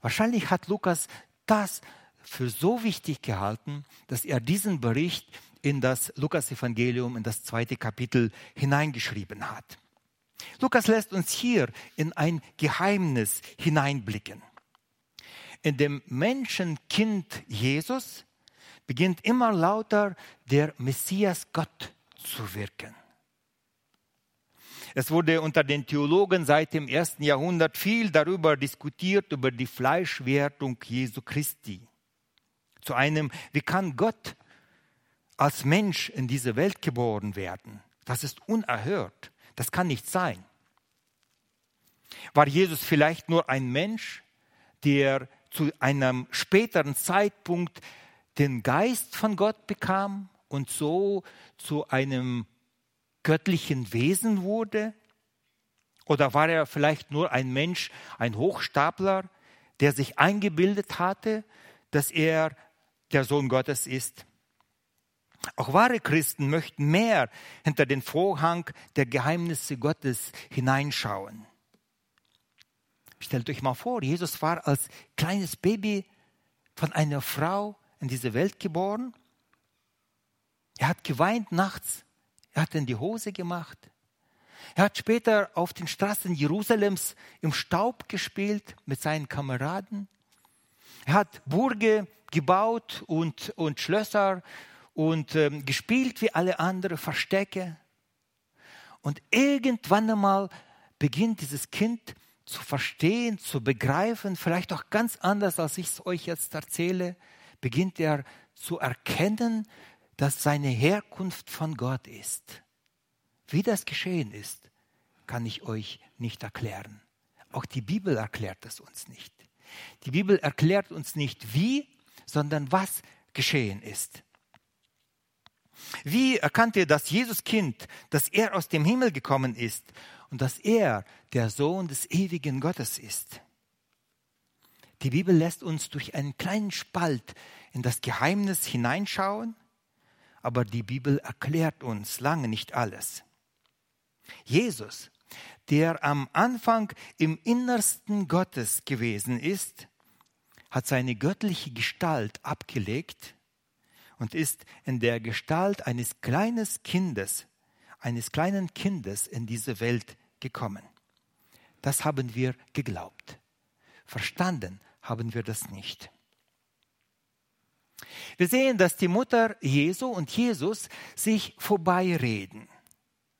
Wahrscheinlich hat Lukas das für so wichtig gehalten, dass er diesen Bericht in das Lukas-Evangelium, in das zweite Kapitel hineingeschrieben hat. Lukas lässt uns hier in ein Geheimnis hineinblicken. In dem Menschenkind Jesus beginnt immer lauter der Messias Gott zu wirken. Es wurde unter den Theologen seit dem ersten Jahrhundert viel darüber diskutiert, über die Fleischwertung Jesu Christi zu einem, wie kann Gott als Mensch in diese Welt geboren werden? Das ist unerhört. Das kann nicht sein. War Jesus vielleicht nur ein Mensch, der zu einem späteren Zeitpunkt den Geist von Gott bekam und so zu einem göttlichen Wesen wurde? Oder war er vielleicht nur ein Mensch, ein Hochstapler, der sich eingebildet hatte, dass er der Sohn Gottes ist. Auch wahre Christen möchten mehr hinter den Vorhang der Geheimnisse Gottes hineinschauen. Stellt euch mal vor, Jesus war als kleines Baby von einer Frau in diese Welt geboren. Er hat geweint nachts, er hat in die Hose gemacht. Er hat später auf den Straßen Jerusalems im Staub gespielt mit seinen Kameraden. Er hat Burge gebaut und, und Schlösser und ähm, gespielt wie alle anderen, Verstecke. Und irgendwann einmal beginnt dieses Kind zu verstehen, zu begreifen, vielleicht auch ganz anders, als ich es euch jetzt erzähle, beginnt er zu erkennen, dass seine Herkunft von Gott ist. Wie das geschehen ist, kann ich euch nicht erklären. Auch die Bibel erklärt es uns nicht. Die Bibel erklärt uns nicht, wie, sondern was geschehen ist. Wie erkannte das Jesuskind, dass er aus dem Himmel gekommen ist und dass er der Sohn des ewigen Gottes ist? Die Bibel lässt uns durch einen kleinen Spalt in das Geheimnis hineinschauen, aber die Bibel erklärt uns lange nicht alles. Jesus der am Anfang im Innersten Gottes gewesen ist, hat seine göttliche Gestalt abgelegt und ist in der Gestalt eines kleinen Kindes, eines kleinen Kindes in diese Welt gekommen. Das haben wir geglaubt. verstanden haben wir das nicht. Wir sehen, dass die Mutter Jesu und Jesus sich vorbeireden.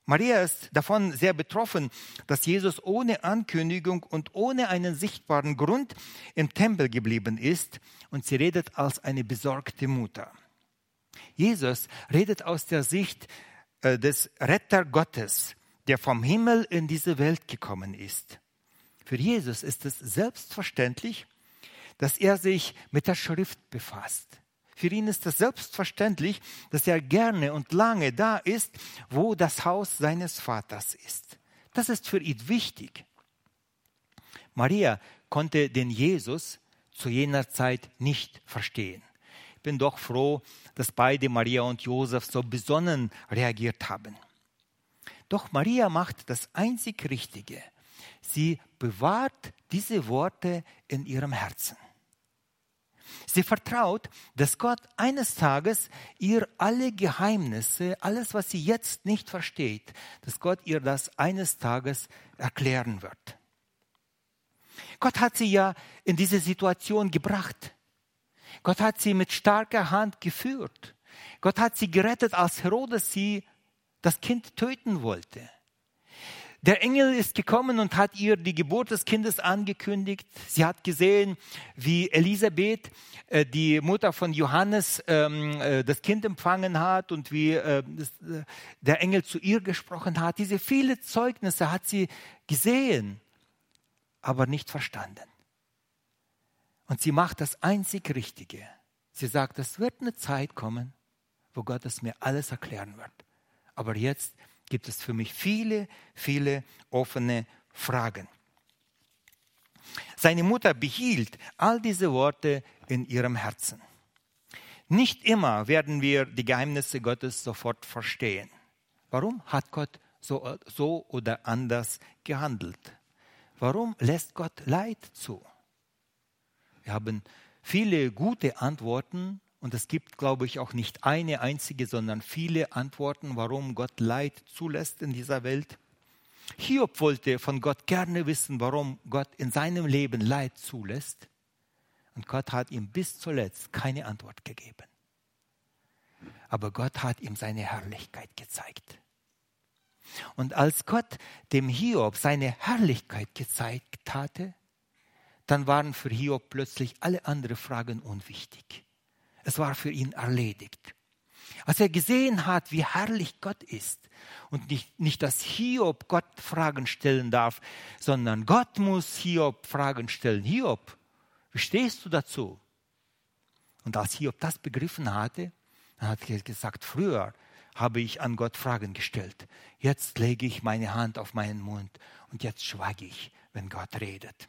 Maria ist davon sehr betroffen, dass Jesus ohne Ankündigung und ohne einen sichtbaren Grund im Tempel geblieben ist und sie redet als eine besorgte Mutter. Jesus redet aus der Sicht äh, des Retter Gottes, der vom Himmel in diese Welt gekommen ist. Für Jesus ist es selbstverständlich, dass er sich mit der Schrift befasst. Für ihn ist es selbstverständlich, dass er gerne und lange da ist, wo das Haus seines Vaters ist. Das ist für ihn wichtig. Maria konnte den Jesus zu jener Zeit nicht verstehen. Ich bin doch froh, dass beide Maria und Josef so besonnen reagiert haben. Doch Maria macht das einzig Richtige. Sie bewahrt diese Worte in ihrem Herzen. Sie vertraut, dass Gott eines Tages ihr alle Geheimnisse, alles, was sie jetzt nicht versteht, dass Gott ihr das eines Tages erklären wird. Gott hat sie ja in diese Situation gebracht. Gott hat sie mit starker Hand geführt. Gott hat sie gerettet, als Herodes sie das Kind töten wollte. Der Engel ist gekommen und hat ihr die Geburt des Kindes angekündigt. Sie hat gesehen, wie Elisabeth, äh, die Mutter von Johannes, ähm, äh, das Kind empfangen hat und wie äh, der Engel zu ihr gesprochen hat. Diese viele Zeugnisse hat sie gesehen, aber nicht verstanden. Und sie macht das einzig Richtige. Sie sagt, es wird eine Zeit kommen, wo Gott es mir alles erklären wird. Aber jetzt gibt es für mich viele, viele offene Fragen. Seine Mutter behielt all diese Worte in ihrem Herzen. Nicht immer werden wir die Geheimnisse Gottes sofort verstehen. Warum hat Gott so, so oder anders gehandelt? Warum lässt Gott Leid zu? Wir haben viele gute Antworten und es gibt, glaube ich, auch nicht eine einzige, sondern viele Antworten, warum Gott Leid zulässt in dieser Welt. Hiob wollte von Gott gerne wissen, warum Gott in seinem Leben Leid zulässt. Und Gott hat ihm bis zuletzt keine Antwort gegeben. Aber Gott hat ihm seine Herrlichkeit gezeigt. Und als Gott dem Hiob seine Herrlichkeit gezeigt hatte, dann waren für Hiob plötzlich alle anderen Fragen unwichtig. Es war für ihn erledigt. Als er gesehen hat, wie herrlich Gott ist und nicht, nicht, dass Hiob Gott Fragen stellen darf, sondern Gott muss Hiob Fragen stellen. Hiob, wie stehst du dazu? Und als Hiob das begriffen hatte, dann hat er gesagt, früher habe ich an Gott Fragen gestellt. Jetzt lege ich meine Hand auf meinen Mund und jetzt schweige ich, wenn Gott redet.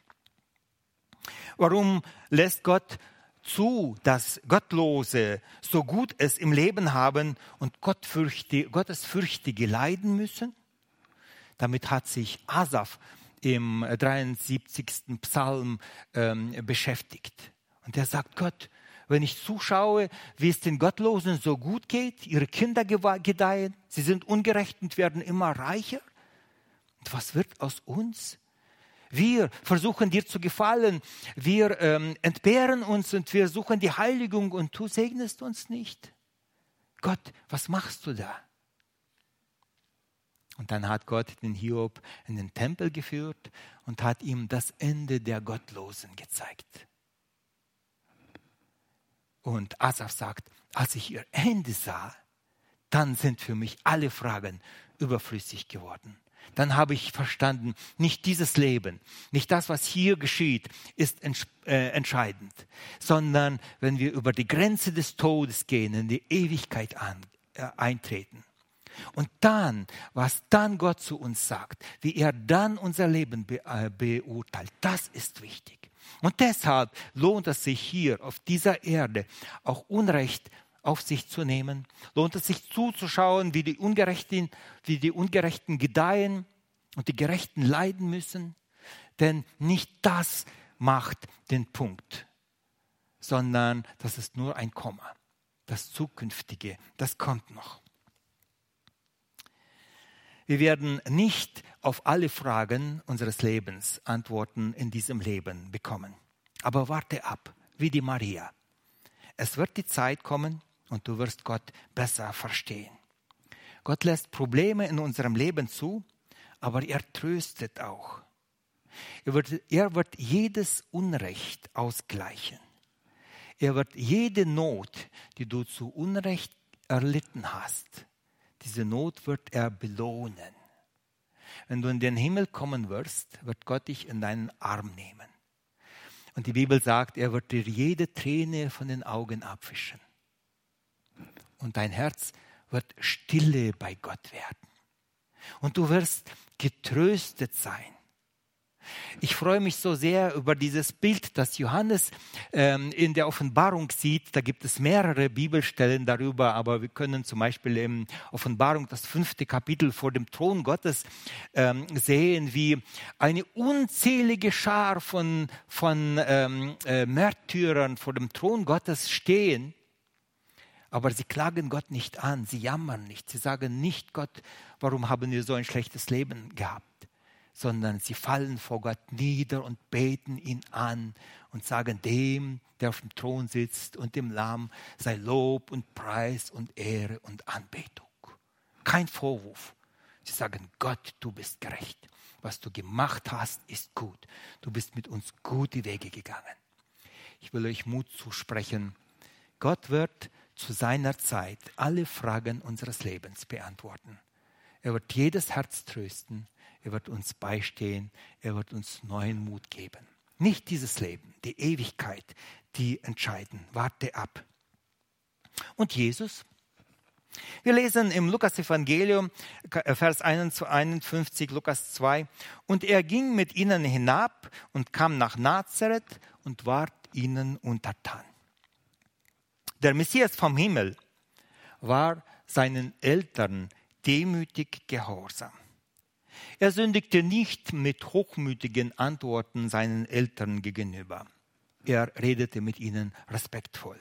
Warum lässt Gott zu, dass Gottlose so gut es im Leben haben und Gottesfürchtige leiden müssen? Damit hat sich Asaf im 73. Psalm ähm, beschäftigt. Und er sagt, Gott, wenn ich zuschaue, wie es den Gottlosen so gut geht, ihre Kinder gedeihen, sie sind ungerecht und werden immer reicher. Und was wird aus uns? Wir versuchen dir zu gefallen. Wir ähm, entbehren uns und wir suchen die Heiligung und du segnest uns nicht. Gott, was machst du da? Und dann hat Gott den Hiob in den Tempel geführt und hat ihm das Ende der Gottlosen gezeigt. Und Asaf sagt, als ich ihr Ende sah, dann sind für mich alle Fragen überflüssig geworden dann habe ich verstanden, nicht dieses Leben, nicht das, was hier geschieht, ist äh, entscheidend, sondern wenn wir über die Grenze des Todes gehen, in die Ewigkeit an, äh, eintreten. Und dann, was dann Gott zu uns sagt, wie er dann unser Leben be äh, beurteilt, das ist wichtig. Und deshalb lohnt es sich hier auf dieser Erde auch Unrecht auf sich zu nehmen? Lohnt es sich zuzuschauen, wie die Ungerechten, wie die Ungerechten gedeihen und die Gerechten leiden müssen? Denn nicht das macht den Punkt, sondern das ist nur ein Komma. Das Zukünftige, das kommt noch. Wir werden nicht auf alle Fragen unseres Lebens Antworten in diesem Leben bekommen. Aber warte ab, wie die Maria. Es wird die Zeit kommen und du wirst Gott besser verstehen. Gott lässt Probleme in unserem Leben zu, aber er tröstet auch. Er wird, er wird jedes Unrecht ausgleichen. Er wird jede Not, die du zu Unrecht erlitten hast, diese Not wird er belohnen. Wenn du in den Himmel kommen wirst, wird Gott dich in deinen Arm nehmen. Und die Bibel sagt, er wird dir jede Träne von den Augen abwischen. Und dein Herz wird stille bei Gott werden. Und du wirst getröstet sein. Ich freue mich so sehr über dieses Bild, das Johannes ähm, in der Offenbarung sieht. Da gibt es mehrere Bibelstellen darüber, aber wir können zum Beispiel in Offenbarung das fünfte Kapitel vor dem Thron Gottes ähm, sehen, wie eine unzählige Schar von, von ähm, äh, Märtyrern vor dem Thron Gottes stehen. Aber sie klagen Gott nicht an, sie jammern nicht, sie sagen nicht Gott, warum haben wir so ein schlechtes Leben gehabt sondern sie fallen vor Gott nieder und beten ihn an und sagen dem, der auf dem Thron sitzt und dem Lamm sei Lob und Preis und Ehre und Anbetung. Kein Vorwurf. Sie sagen, Gott, du bist gerecht. Was du gemacht hast, ist gut. Du bist mit uns gute Wege gegangen. Ich will euch Mut zusprechen. Gott wird zu seiner Zeit alle Fragen unseres Lebens beantworten. Er wird jedes Herz trösten er wird uns beistehen, er wird uns neuen Mut geben. Nicht dieses Leben, die Ewigkeit, die entscheiden. Warte ab. Und Jesus? Wir lesen im Lukas-Evangelium, äh, Vers 51, Lukas 2. Und er ging mit ihnen hinab und kam nach Nazareth und ward ihnen untertan. Der Messias vom Himmel war seinen Eltern demütig gehorsam. Er sündigte nicht mit hochmütigen Antworten seinen Eltern gegenüber. Er redete mit ihnen respektvoll.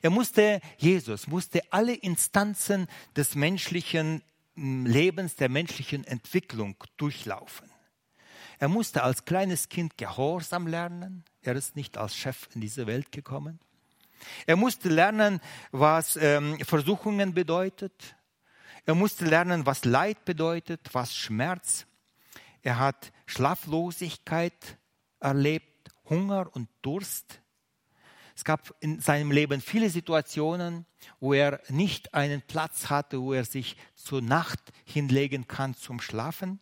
Er musste, Jesus musste alle Instanzen des menschlichen Lebens, der menschlichen Entwicklung durchlaufen. Er musste als kleines Kind Gehorsam lernen. Er ist nicht als Chef in diese Welt gekommen. Er musste lernen, was ähm, Versuchungen bedeutet. Er musste lernen, was Leid bedeutet, was Schmerz. Er hat Schlaflosigkeit erlebt, Hunger und Durst. Es gab in seinem Leben viele Situationen, wo er nicht einen Platz hatte, wo er sich zur Nacht hinlegen kann zum Schlafen.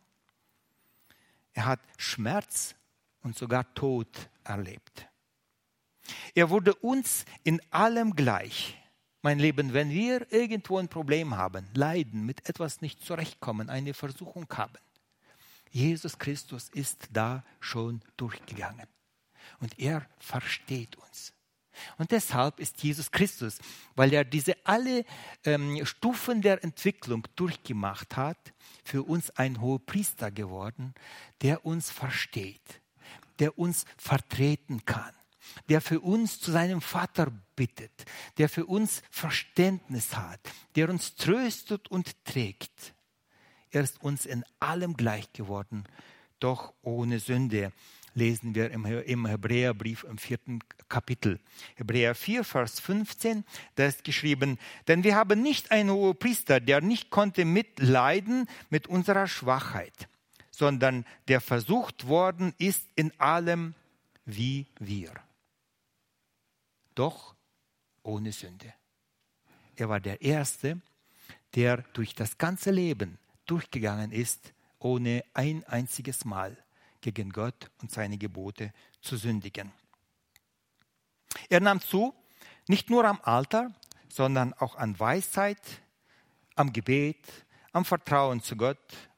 Er hat Schmerz und sogar Tod erlebt. Er wurde uns in allem gleich mein Leben, wenn wir irgendwo ein Problem haben, leiden, mit etwas nicht zurechtkommen, eine Versuchung haben, Jesus Christus ist da schon durchgegangen. Und er versteht uns. Und deshalb ist Jesus Christus, weil er diese alle ähm, Stufen der Entwicklung durchgemacht hat, für uns ein hoher Priester geworden, der uns versteht, der uns vertreten kann der für uns zu seinem Vater bittet, der für uns Verständnis hat, der uns tröstet und trägt. Er ist uns in allem gleich geworden, doch ohne Sünde, lesen wir im Hebräerbrief im vierten Kapitel. Hebräer 4, Vers 15, da ist geschrieben, denn wir haben nicht einen hohen Priester, der nicht konnte mitleiden mit unserer Schwachheit, sondern der versucht worden ist in allem wie wir doch ohne Sünde. Er war der Erste, der durch das ganze Leben durchgegangen ist, ohne ein einziges Mal gegen Gott und seine Gebote zu sündigen. Er nahm zu, nicht nur am Alter, sondern auch an Weisheit, am Gebet, am Vertrauen zu Gott.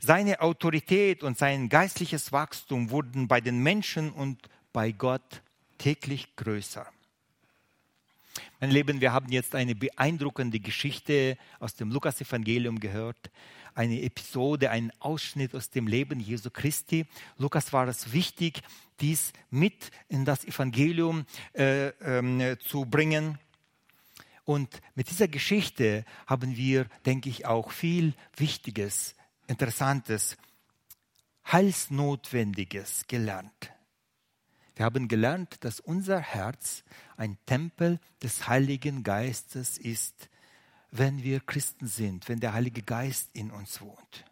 Seine Autorität und sein geistliches Wachstum wurden bei den Menschen und bei Gott täglich größer. Mein Lieben, wir haben jetzt eine beeindruckende Geschichte aus dem Lukas-Evangelium gehört, eine Episode, einen Ausschnitt aus dem Leben Jesu Christi. Lukas war es wichtig, dies mit in das Evangelium äh, ähm, zu bringen. Und mit dieser Geschichte haben wir, denke ich, auch viel Wichtiges, Interessantes, Heilsnotwendiges gelernt. Wir haben gelernt, dass unser Herz ein Tempel des Heiligen Geistes ist, wenn wir Christen sind, wenn der Heilige Geist in uns wohnt.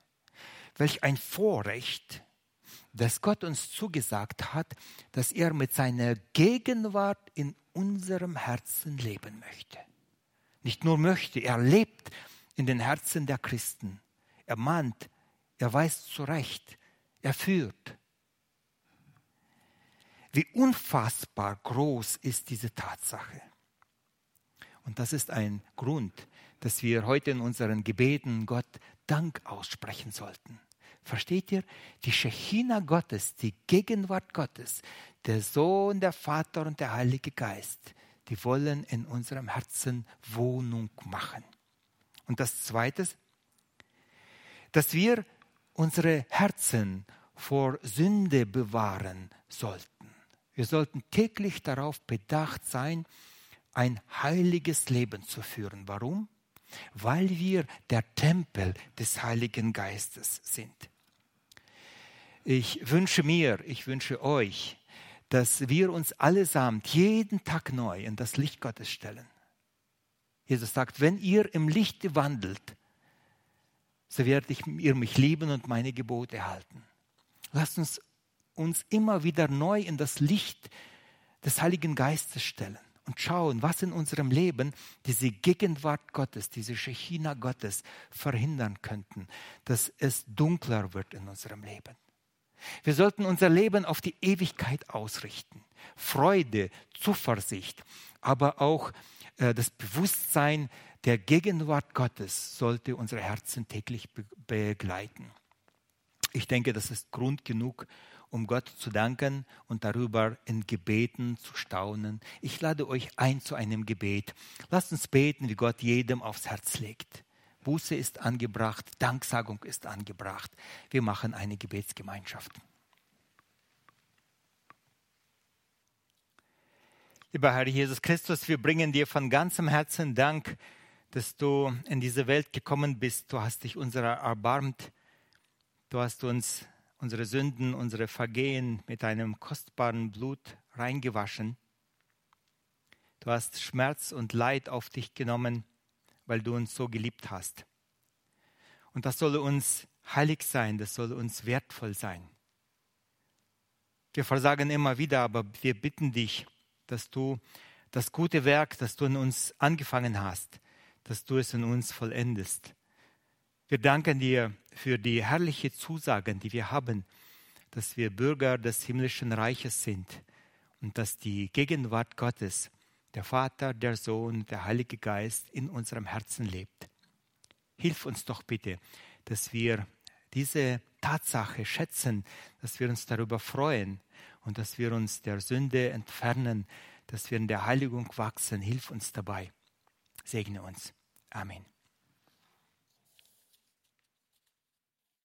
Welch ein Vorrecht, dass Gott uns zugesagt hat, dass er mit seiner Gegenwart in unserem Herzen leben möchte. Nicht nur möchte, er lebt in den Herzen der Christen. Er mahnt, er weist zurecht, er führt. Wie unfassbar groß ist diese Tatsache. Und das ist ein Grund, dass wir heute in unseren Gebeten Gott Dank aussprechen sollten. Versteht ihr? Die Shechina Gottes, die Gegenwart Gottes, der Sohn, der Vater und der Heilige Geist, die wollen in unserem Herzen Wohnung machen. Und das Zweite, dass wir unsere Herzen vor Sünde bewahren sollten. Wir sollten täglich darauf bedacht sein, ein heiliges Leben zu führen. Warum? Weil wir der Tempel des Heiligen Geistes sind. Ich wünsche mir, ich wünsche euch, dass wir uns allesamt jeden Tag neu in das Licht Gottes stellen. Jesus sagt, wenn ihr im Lichte wandelt, so werdet ihr mich lieben und meine Gebote halten. Lasst uns uns immer wieder neu in das Licht des Heiligen Geistes stellen und schauen, was in unserem Leben diese Gegenwart Gottes, diese Shechina Gottes verhindern könnten, dass es dunkler wird in unserem Leben. Wir sollten unser Leben auf die Ewigkeit ausrichten. Freude, Zuversicht, aber auch äh, das Bewusstsein der Gegenwart Gottes sollte unsere Herzen täglich be begleiten. Ich denke, das ist Grund genug, um Gott zu danken und darüber in Gebeten zu staunen. Ich lade euch ein zu einem Gebet. Lasst uns beten, wie Gott jedem aufs Herz legt. Buße ist angebracht, Danksagung ist angebracht. Wir machen eine Gebetsgemeinschaft. Lieber Herr Jesus Christus, wir bringen dir von ganzem Herzen Dank, dass du in diese Welt gekommen bist. Du hast dich unserer erbarmt. Du hast uns unsere Sünden, unsere Vergehen mit deinem kostbaren Blut reingewaschen. Du hast Schmerz und Leid auf dich genommen, weil du uns so geliebt hast. Und das soll uns heilig sein, das soll uns wertvoll sein. Wir versagen immer wieder, aber wir bitten dich, dass du das gute Werk, das du in uns angefangen hast, dass du es in uns vollendest. Wir danken dir für die herrliche Zusagen, die wir haben, dass wir Bürger des himmlischen Reiches sind und dass die Gegenwart Gottes, der Vater, der Sohn, der Heilige Geist in unserem Herzen lebt. Hilf uns doch bitte, dass wir diese Tatsache schätzen, dass wir uns darüber freuen und dass wir uns der Sünde entfernen, dass wir in der Heiligung wachsen. Hilf uns dabei. Segne uns. Amen.